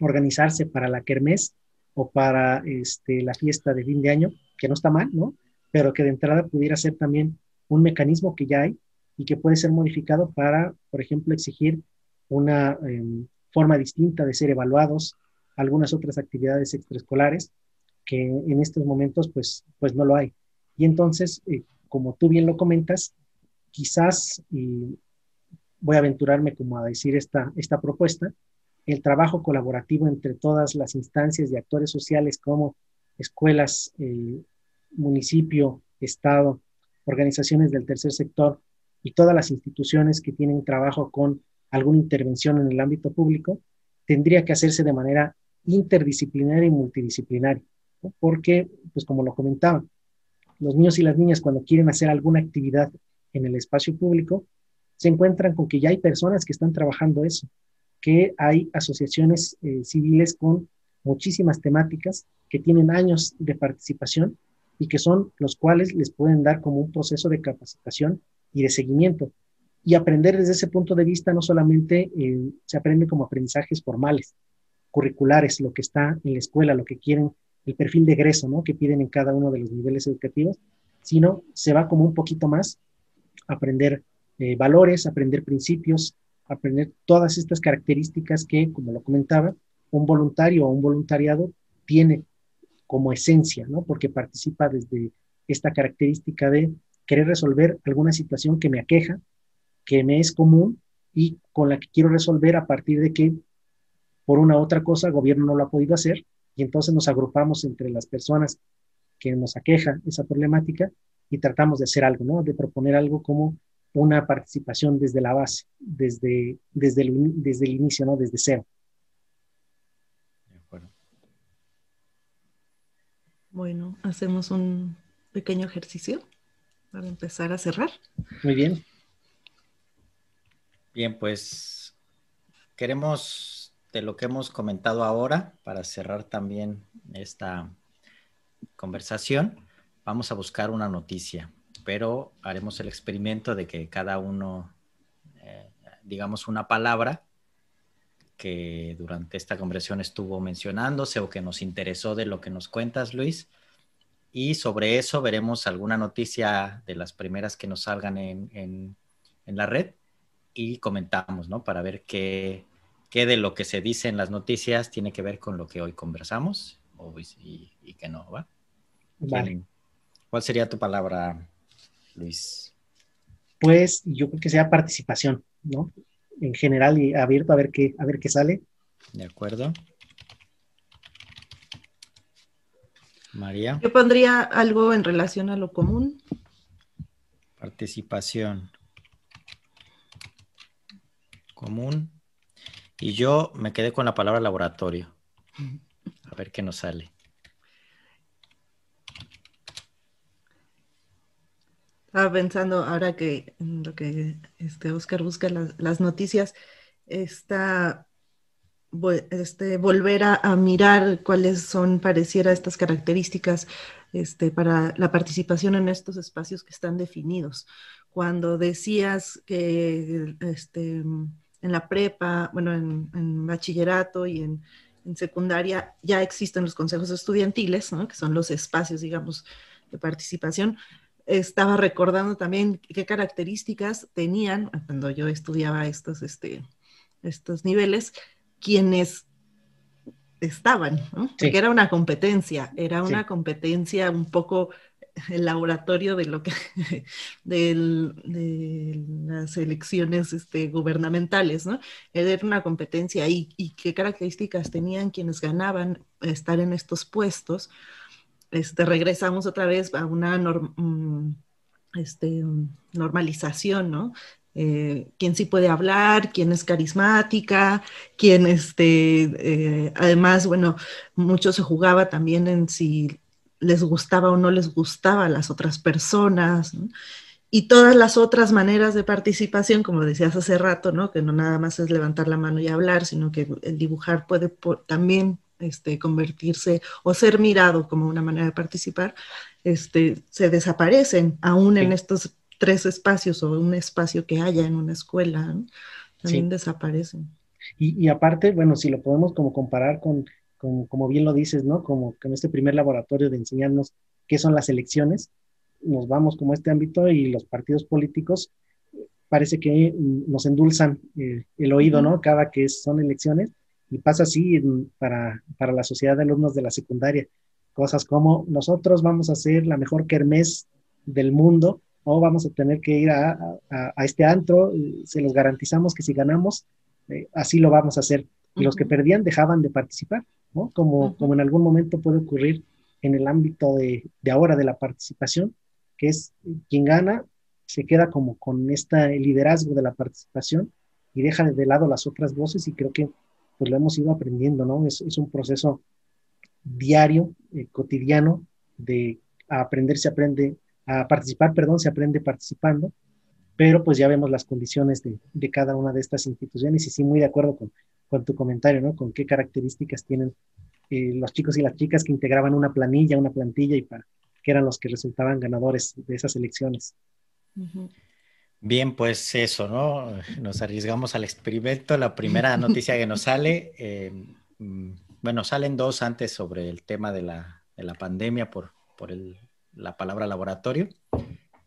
Speaker 3: organizarse para la kermés o para este, la fiesta de fin de año, que no está mal, ¿no? Pero que de entrada pudiera ser también un mecanismo que ya hay y que puede ser modificado para, por ejemplo, exigir una em, forma distinta de ser evaluados, algunas otras actividades extraescolares que en estos momentos pues, pues no lo hay. Y entonces, eh, como tú bien lo comentas, quizás, y voy a aventurarme como a decir esta, esta propuesta, el trabajo colaborativo entre todas las instancias de actores sociales como escuelas, eh, municipio, Estado, organizaciones del tercer sector y todas las instituciones que tienen trabajo con alguna intervención en el ámbito público, tendría que hacerse de manera interdisciplinaria y multidisciplinaria, porque, pues como lo comentaba, los niños y las niñas cuando quieren hacer alguna actividad en el espacio público, se encuentran con que ya hay personas que están trabajando eso, que hay asociaciones eh, civiles con muchísimas temáticas que tienen años de participación y que son los cuales les pueden dar como un proceso de capacitación y de seguimiento. Y aprender desde ese punto de vista no solamente eh, se aprende como aprendizajes formales, curriculares, lo que está en la escuela, lo que quieren, el perfil de egreso, ¿no? Que piden en cada uno de los niveles educativos, sino se va como un poquito más a aprender eh, valores, aprender principios, aprender todas estas características que, como lo comentaba, un voluntario o un voluntariado tiene como esencia, ¿no? Porque participa desde esta característica de querer resolver alguna situación que me aqueja, que me es común y con la que quiero resolver a partir de que por una u otra cosa el gobierno no lo ha podido hacer y entonces nos agrupamos entre las personas que nos aqueja esa problemática y tratamos de hacer algo, ¿no? De proponer algo como una participación desde la base, desde, desde, el, desde el inicio, ¿no? Desde cero.
Speaker 2: Bueno, hacemos un pequeño ejercicio para empezar a cerrar.
Speaker 3: Muy bien.
Speaker 1: Bien, pues queremos de lo que hemos comentado ahora, para cerrar también esta conversación, vamos a buscar una noticia, pero haremos el experimento de que cada uno, eh, digamos, una palabra que durante esta conversación estuvo mencionándose o que nos interesó de lo que nos cuentas, Luis. Y sobre eso veremos alguna noticia de las primeras que nos salgan en, en, en la red y comentamos, ¿no? Para ver qué, qué, de lo que se dice en las noticias tiene que ver con lo que hoy conversamos o, y, y que no, ¿va?
Speaker 3: Vale.
Speaker 1: ¿Cuál sería tu palabra, Luis?
Speaker 3: Pues yo creo que sea participación, ¿no? En general y abierto a ver qué, a ver qué sale.
Speaker 1: De acuerdo. María.
Speaker 2: Yo pondría algo en relación a lo común.
Speaker 1: Participación. Común. Y yo me quedé con la palabra laboratorio. A ver qué nos sale.
Speaker 2: Estaba pensando ahora que en lo que este Oscar busca las, noticias, está este, volver a, a, mirar cuáles son, pareciera, estas características este, para la participación en estos espacios que están definidos. Cuando decías que este, en la prepa, bueno, en, en bachillerato y en, en, secundaria ya existen los consejos estudiantiles, ¿no? que son los espacios, digamos, de participación, estaba recordando también qué características tenían cuando yo estudiaba estos, este, estos niveles, quienes estaban, ¿no? Sí. Porque era una competencia, era una competencia un poco el laboratorio de lo que de, las elecciones este, gubernamentales, ¿no? Era una competencia y, y qué características tenían quienes ganaban estar en estos puestos este, regresamos otra vez a una mm, este, normalización, ¿no? Eh, quién sí puede hablar, quién es carismática, quién, este, eh, además, bueno, mucho se jugaba también en si les gustaba o no les gustaba a las otras personas, ¿no? y todas las otras maneras de participación, como decías hace rato, ¿no? que no nada más es levantar la mano y hablar, sino que el dibujar puede por, también este, convertirse o ser mirado como una manera de participar, este, se desaparecen aún sí. en estos tres espacios o un espacio que haya en una escuela, ¿no? también sí. desaparecen.
Speaker 3: Y, y, aparte, bueno, si lo podemos como comparar con, con, como bien lo dices, ¿no? Como con este primer laboratorio de enseñarnos qué son las elecciones, nos vamos como a este ámbito y los partidos políticos parece que nos endulzan eh, el oído, ¿no? Cada que son elecciones y pasa así para, para la sociedad de alumnos de la secundaria. Cosas como nosotros vamos a ser la mejor kermés del mundo o vamos a tener que ir a, a, a este antro, se los garantizamos que si ganamos, eh, así lo vamos a hacer. Y los que perdían dejaban de participar, ¿no? Como, uh -huh. como en algún momento puede ocurrir en el ámbito de, de ahora de la participación, que es quien gana se queda como con este liderazgo de la participación y deja de lado las otras voces y creo que pues lo hemos ido aprendiendo, ¿no? Es, es un proceso diario, eh, cotidiano, de aprender se aprende, a participar, perdón, se aprende participando, pero pues ya vemos las condiciones de, de cada una de estas instituciones y sí, muy de acuerdo con, con tu comentario, ¿no? Con qué características tienen eh, los chicos y las chicas que integraban una planilla, una plantilla y para que eran los que resultaban ganadores de esas elecciones.
Speaker 1: Bien, pues eso, ¿no? Nos arriesgamos al experimento. La primera noticia que nos sale, eh, bueno, salen dos antes sobre el tema de la, de la pandemia por, por el, la palabra laboratorio.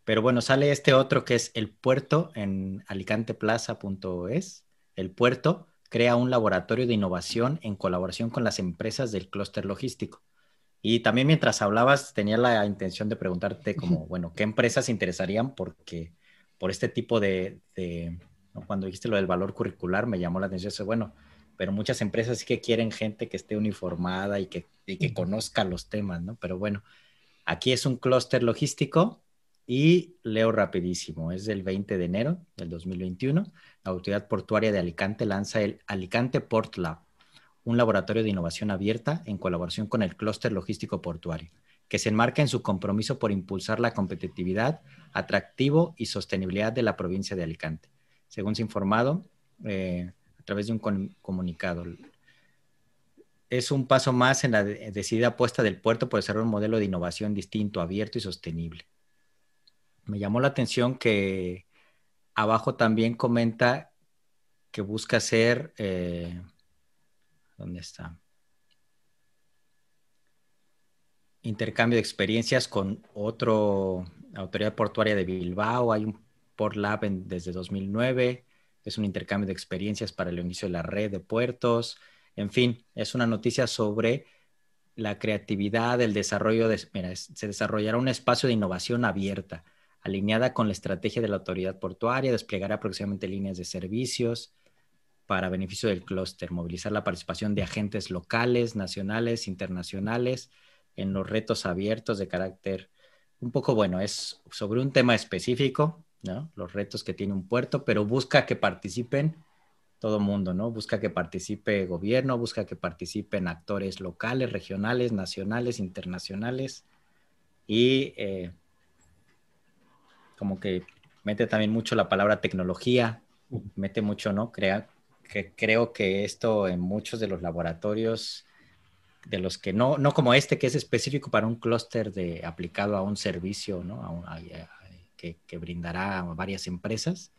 Speaker 1: Pero bueno, sale este otro que es el puerto en alicanteplaza.es. El puerto crea un laboratorio de innovación en colaboración con las empresas del clúster logístico. Y también mientras hablabas tenía la intención de preguntarte como, bueno, ¿qué empresas interesarían? Porque por este tipo de, cuando dijiste lo del valor curricular me llamó la atención eso, bueno, pero muchas empresas sí que quieren gente que esté uniformada y que, y que conozca los temas, ¿no? Pero bueno, aquí es un clúster logístico y leo rapidísimo, es del 20 de enero del 2021. La Autoridad Portuaria de Alicante lanza el Alicante Port Lab, un laboratorio de innovación abierta en colaboración con el clúster logístico portuario, que se enmarca en su compromiso por impulsar la competitividad, atractivo y sostenibilidad de la provincia de Alicante. Según se ha informado eh, a través de un comunicado, es un paso más en la decidida apuesta del puerto por desarrollar un modelo de innovación distinto, abierto y sostenible me llamó la atención que abajo también comenta que busca hacer, eh, ¿dónde está? Intercambio de experiencias con otro autoridad portuaria de Bilbao. Hay un Port Lab desde 2009. Es un intercambio de experiencias para el inicio de la red de puertos. En fin, es una noticia sobre la creatividad, el desarrollo de, mira, se desarrollará un espacio de innovación abierta alineada con la estrategia de la autoridad portuaria, desplegará próximamente líneas de servicios para beneficio del clúster, movilizar la participación de agentes locales, nacionales, internacionales en los retos abiertos de carácter un poco bueno, es sobre un tema específico, ¿no? Los retos que tiene un puerto, pero busca que participen todo mundo, ¿no? Busca que participe gobierno, busca que participen actores locales, regionales, nacionales, internacionales y eh, como que mete también mucho la palabra tecnología, mete mucho, ¿no? Crea, que creo que esto en muchos de los laboratorios, de los que no, no como este, que es específico para un clúster de aplicado a un servicio, ¿no? que, que, brindará a varias empresas,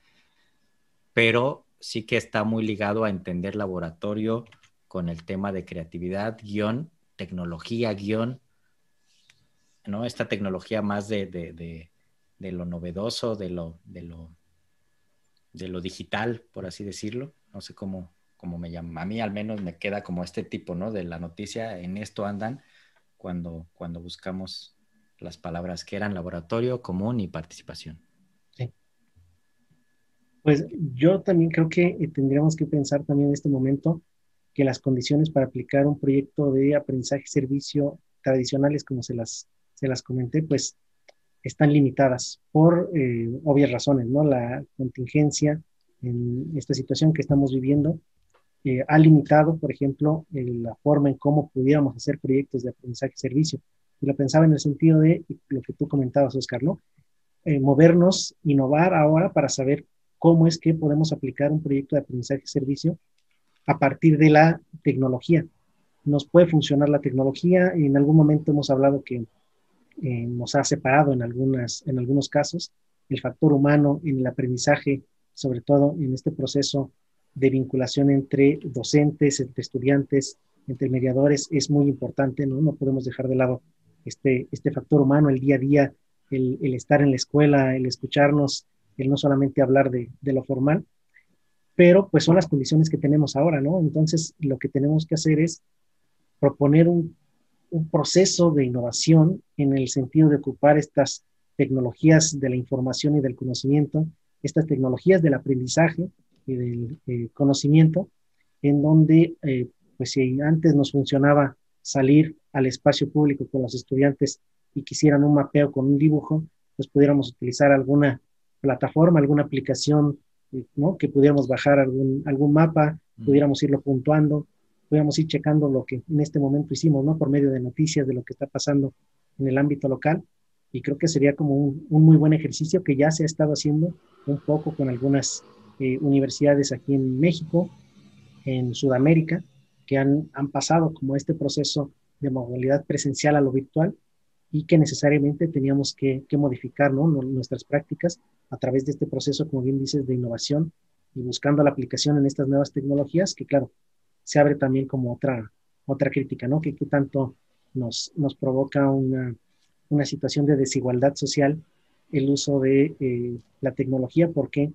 Speaker 1: pero sí que está muy ligado a entender laboratorio con el tema de creatividad, guion, tecnología, guion, ¿no? Esta tecnología más de de lo novedoso, de lo, de lo, de lo digital, por así decirlo. No sé cómo, cómo me llama. A mí al menos me queda como este tipo, ¿no? De la noticia, en esto andan cuando, cuando buscamos las palabras que eran laboratorio, común y participación. Sí.
Speaker 3: Pues yo también creo que eh, tendríamos que pensar también en este momento que las condiciones para aplicar un proyecto de aprendizaje-servicio tradicionales, como se las, se las comenté, pues están limitadas por eh, obvias razones, ¿no? La contingencia en esta situación que estamos viviendo eh, ha limitado, por ejemplo, la forma en cómo pudiéramos hacer proyectos de aprendizaje-servicio. Y lo pensaba en el sentido de lo que tú comentabas, Oscar, ¿no? Eh, movernos, innovar ahora para saber cómo es que podemos aplicar un proyecto de aprendizaje-servicio a partir de la tecnología. Nos puede funcionar la tecnología. En algún momento hemos hablado que eh, nos ha separado en, algunas, en algunos casos. El factor humano en el aprendizaje, sobre todo en este proceso de vinculación entre docentes, entre estudiantes, entre mediadores, es muy importante, ¿no? No podemos dejar de lado este, este factor humano, el día a día, el, el estar en la escuela, el escucharnos, el no solamente hablar de, de, lo formal, pero pues son las condiciones que tenemos ahora, ¿no? Entonces, lo que tenemos que hacer es proponer un, un proceso de innovación en el sentido de ocupar estas tecnologías de la información y del conocimiento, estas tecnologías del aprendizaje y del eh, conocimiento, en donde, eh, pues si antes nos funcionaba salir al espacio público con los estudiantes y quisieran un mapeo con un dibujo, pues pudiéramos utilizar alguna plataforma, alguna aplicación, eh, ¿no? Que pudiéramos bajar algún, algún mapa, pudiéramos irlo puntuando, podamos ir checando lo que en este momento hicimos, ¿no? Por medio de noticias de lo que está pasando en el ámbito local. Y creo que sería como un, muy buen ejercicio que ya se ha estado haciendo un poco con algunas eh, universidades aquí en México, en Sudamérica, que han, han pasado como este proceso de modalidad presencial a lo virtual y que necesariamente teníamos que, que modificar ¿no? nuestras prácticas a través de este proceso, como bien dices, de innovación y buscando la aplicación en estas nuevas tecnologías, que claro, se abre también como otra, otra crítica, ¿no? Que qué tanto nos, nos provoca una, una, situación de desigualdad social el uso de eh, la tecnología, porque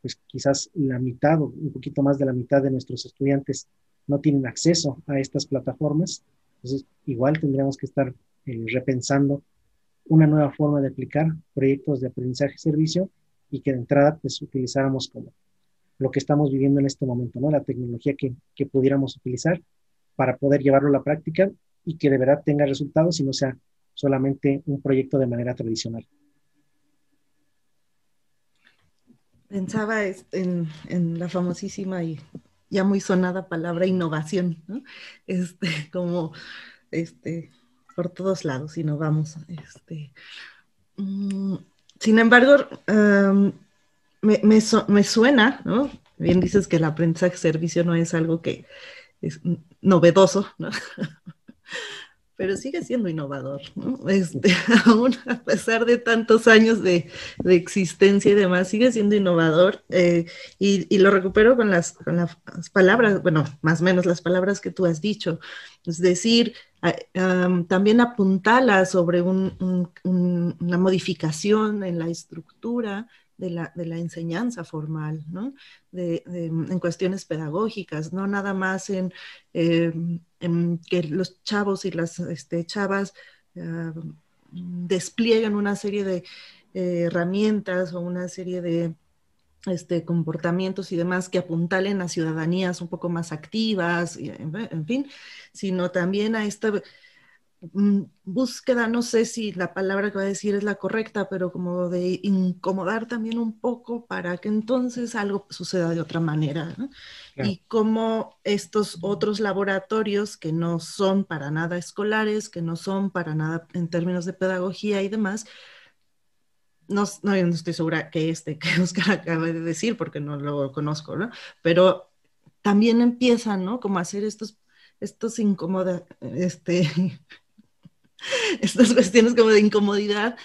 Speaker 3: pues quizás la mitad o un poquito más de la mitad de nuestros estudiantes no tienen acceso a estas plataformas. Entonces, igual tendríamos que estar eh, repensando una nueva forma de aplicar proyectos de aprendizaje y servicio y que de entrada pues utilizáramos como lo que estamos viviendo en este momento, ¿no? La tecnología que, que pudiéramos utilizar para poder llevarlo a la práctica y que de verdad tenga resultados y no sea solamente un proyecto de manera tradicional.
Speaker 2: Pensaba en, en la famosísima y ya muy sonada palabra innovación, ¿no? Este, como, este, por todos lados innovamos. Este, mm, sin embargo, me, me, suena, ¿no? Bien dices que el aprendizaje servicio no es algo que es novedoso, ¿no? pero sigue siendo innovador, ¿no? Este, aún a pesar de tantos años de, de existencia y demás, sigue siendo innovador eh, y, lo recupero con las, palabras, bueno, más o menos las palabras que tú has dicho, es decir, también apuntala sobre un, un, una modificación en la estructura de la, de la enseñanza formal, ¿no? De, en cuestiones pedagógicas, no nada más en, en que los chavos y las este, chavas uh, desplieguen una serie de eh, herramientas o una serie de este, comportamientos y demás que apuntalen a ciudadanías un poco más activas, en, en fin, sino también a esta búsqueda, no sé si la palabra que voy a decir es la correcta, pero como de incomodar también un poco para que entonces algo suceda de otra manera. Y como estos otros laboratorios que no son para nada escolares, que no son para nada en términos de pedagogía y demás, no, no, estoy segura que este que Oscar acaba de decir porque no lo conozco, ¿no? Pero también empiezan, ¿no? Como a hacer estos, estos incómodos, este, estas cuestiones como de incomodidad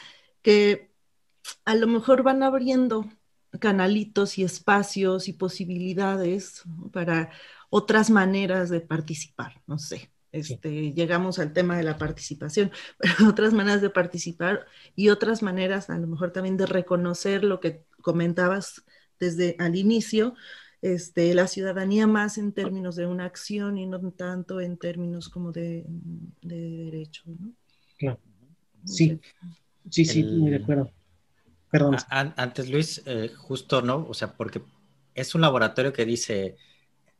Speaker 2: que a lo mejor van abriendo canalitos y espacios y posibilidades para otras maneras de participar, no sé. Este, Llegamos al tema de la participación, pero otras maneras de participar y otras maneras a lo mejor también de reconocer lo que comentabas desde al inicio, este, la ciudadanía más en términos de una acción y no tanto en términos como de, de derecho. ¿no?
Speaker 3: Claro. Sí, sí, sí, muy de acuerdo.
Speaker 1: Perdón. Antes, Luis, eh, justo, ¿no? O sea, porque es un laboratorio que dice,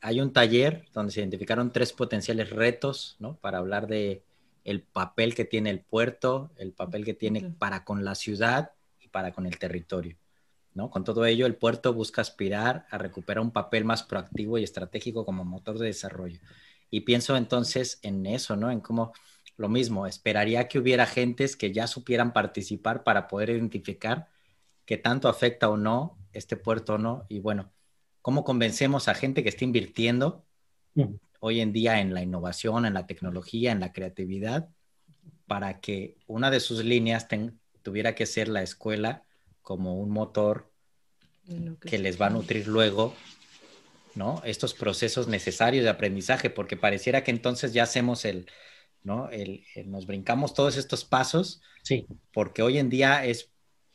Speaker 1: hay un taller donde se identificaron tres potenciales retos, ¿no? Para hablar de el papel que tiene el puerto, el papel que tiene para con la ciudad y para con el territorio, ¿no? Con todo ello, el puerto busca aspirar a recuperar un papel más proactivo y estratégico como motor de desarrollo. Y pienso entonces en eso, ¿no? En cómo lo mismo, esperaría que hubiera gentes que ya supieran participar para poder identificar qué tanto afecta o no este puerto o no. Y bueno, ¿cómo convencemos a gente que está invirtiendo hoy en día en la innovación, en la tecnología, en la creatividad, para que una de sus líneas tuviera que ser la escuela como un motor que, que les va a nutrir luego ¿no? Estos procesos necesarios de aprendizaje, porque pareciera que entonces ya hacemos el, ¿no? El, nos brincamos todos estos pasos,
Speaker 3: sí.
Speaker 1: porque hoy en día es,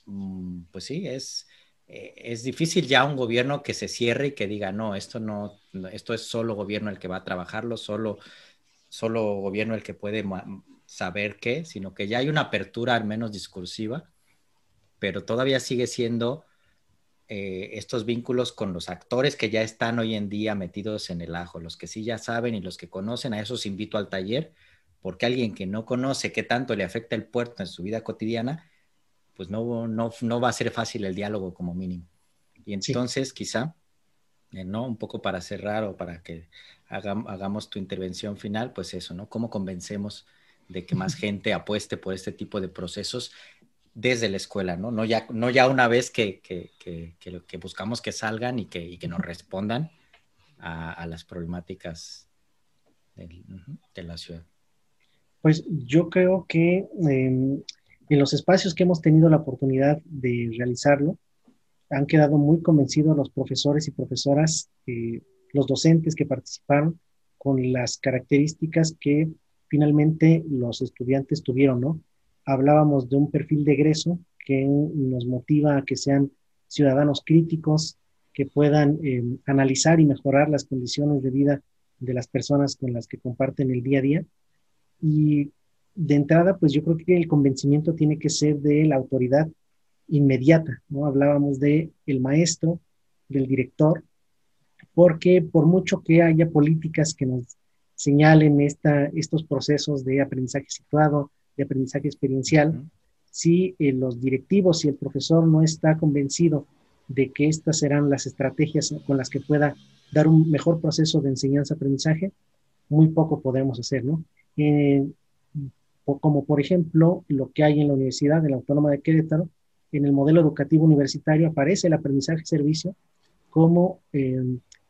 Speaker 1: mm, pues sí, es, eh, es difícil ya un gobierno que se cierre y que diga, no, esto no, esto es solo gobierno el que va a trabajarlo, solo, solo gobierno el que puede saber qué, sino que ya hay una apertura al menos discursiva, pero todavía sigue siendo eh, estos vínculos con los actores que ya están hoy en día metidos en el ajo, los que sí ya saben y los que conocen, a esos invito al taller porque alguien que no conoce qué tanto le afecta el puerto en su vida cotidiana, pues no, no, no va a ser fácil el diálogo como mínimo. Y entonces quizá, eh, ¿no? Un poco para cerrar o para que hagamos tu intervención final, pues eso, ¿no? ¿Cómo convencemos de que más gente apueste por este tipo de procesos desde la escuela, ¿no? No ya, no ya una vez que, que, que, que buscamos que salgan y que, y que nos respondan a, a las problemáticas de la ciudad.
Speaker 3: Pues yo creo que em, en los espacios que hemos tenido la oportunidad de realizarlo, han quedado muy convencidos los profesores y profesoras, eh, los docentes que participaron con las características que finalmente los estudiantes tuvieron, ¿no? Hablábamos de un perfil de egreso que nos motiva a que sean ciudadanos críticos, que puedan eh, analizar y mejorar las condiciones de vida de las personas con las que comparten el día a día. Y de entrada, pues yo creo que el convencimiento tiene que ser de la autoridad inmediata, ¿no? Hablábamos de el maestro, del director, porque por mucho que haya políticas que nos señalen esta, estos procesos de aprendizaje situado, de aprendizaje experiencial, si eh, los directivos y el profesor no está convencido de que estas serán las estrategias con las que pueda dar un mejor proceso de enseñanza-aprendizaje, muy poco podemos hacer, ¿no? Eh, como por ejemplo lo que hay en la Universidad de la Autónoma de Querétaro, en el modelo educativo universitario aparece el aprendizaje-servicio como eh,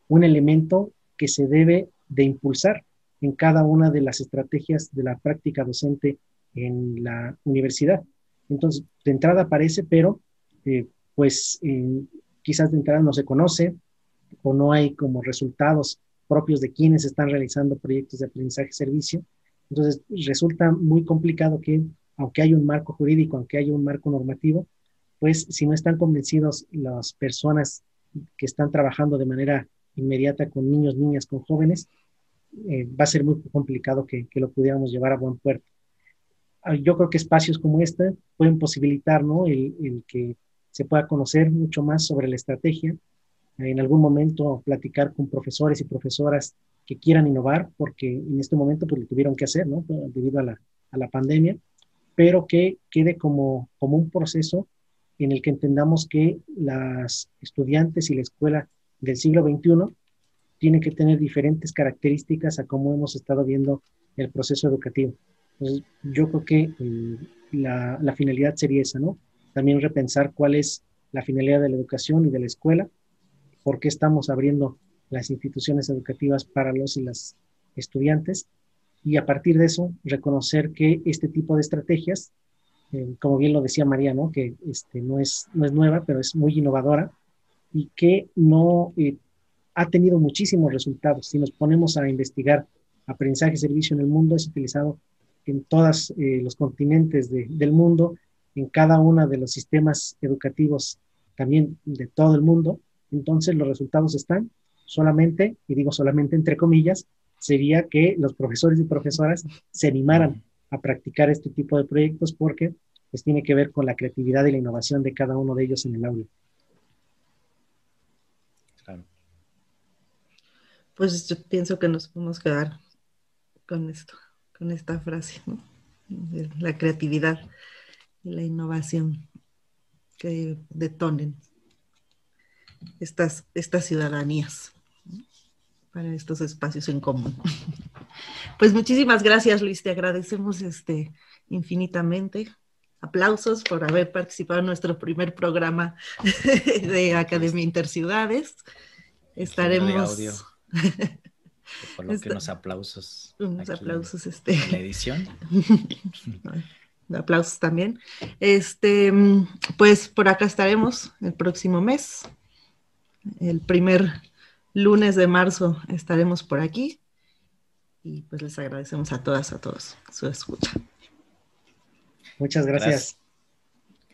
Speaker 3: un elemento que se debe de impulsar en cada una de las estrategias de la práctica docente en la universidad. Entonces, de entrada aparece, pero eh, pues eh, quizás de entrada no se conoce o no hay como resultados propios de quienes están realizando proyectos de aprendizaje-servicio. Entonces, resulta muy complicado que, aunque hay un marco jurídico, aunque haya un marco normativo, pues si no están convencidos las personas que están trabajando de manera inmediata con niños, niñas, con jóvenes, eh, va a ser muy complicado que, lo pudiéramos llevar a buen puerto. Ah, yo creo que espacios como este pueden posibilitar ¿no? el, que se pueda conocer mucho más sobre la estrategia, en algún momento platicar con profesores y profesoras que quieran innovar, porque en este momento pues lo tuvieron que hacer, ¿no? Debido a la, a la pandemia, pero que quede como, como un proceso en el que entendamos que las estudiantes y la escuela del siglo XXI tiene que tener diferentes características a cómo hemos estado viendo el proceso educativo. Entonces, yo creo que eh, la, la, finalidad sería esa, ¿no? También repensar cuál es la finalidad de la educación y de la escuela, por qué estamos abriendo las instituciones educativas para los y las estudiantes, y a partir de eso, reconocer que este tipo de estrategias, eh, como bien lo decía María, ¿no? Que este, no, es, no es nueva, pero es muy innovadora y que no eh, ha tenido muchísimos resultados. Si nos ponemos a investigar aprendizaje y servicio en el mundo, es utilizado en todos eh, los continentes del mundo, en cada uno de los sistemas educativos también de todo el mundo. Entonces los resultados están solamente, y digo solamente entre comillas, sería que los profesores y profesoras se animaran a practicar este tipo de proyectos porque pues tiene que ver con la creatividad y la innovación de cada uno de ellos en el aula.
Speaker 2: Pues yo pienso que nos podemos quedar con esto, con esta frase, la creatividad y la innovación que detonen estas, estas ciudadanías para estos espacios en común. Pues muchísimas gracias, Luis. Te agradecemos este, infinitamente. Aplausos por haber participado en nuestro primer programa de Academia Interciudades. Estaremos
Speaker 1: Por que unos aplausos.
Speaker 2: Unos aplausos, este.
Speaker 1: En la edición.
Speaker 2: aplausos también. Este, pues por acá estaremos el próximo mes. El primer lunes de marzo estaremos por aquí. Y pues les agradecemos a todas, a todos su escucha.
Speaker 3: Muchas gracias.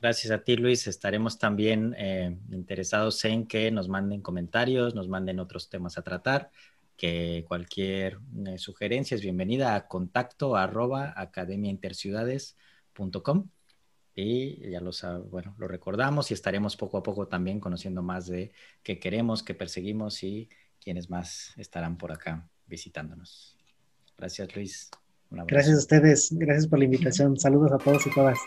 Speaker 1: Gracias a ti, Luis. Estaremos también eh, interesados en que nos manden comentarios, nos manden otros temas a tratar, que cualquier eh, sugerencia es bienvenida a contacto arroba academiainterciudades.com y ya lo, bueno, lo recordamos y estaremos poco a poco también conociendo más de qué queremos, qué perseguimos y quiénes más estarán por acá visitándonos. Gracias, Luis.
Speaker 3: Gracias a ustedes. Gracias por la invitación. Saludos a todos y todas.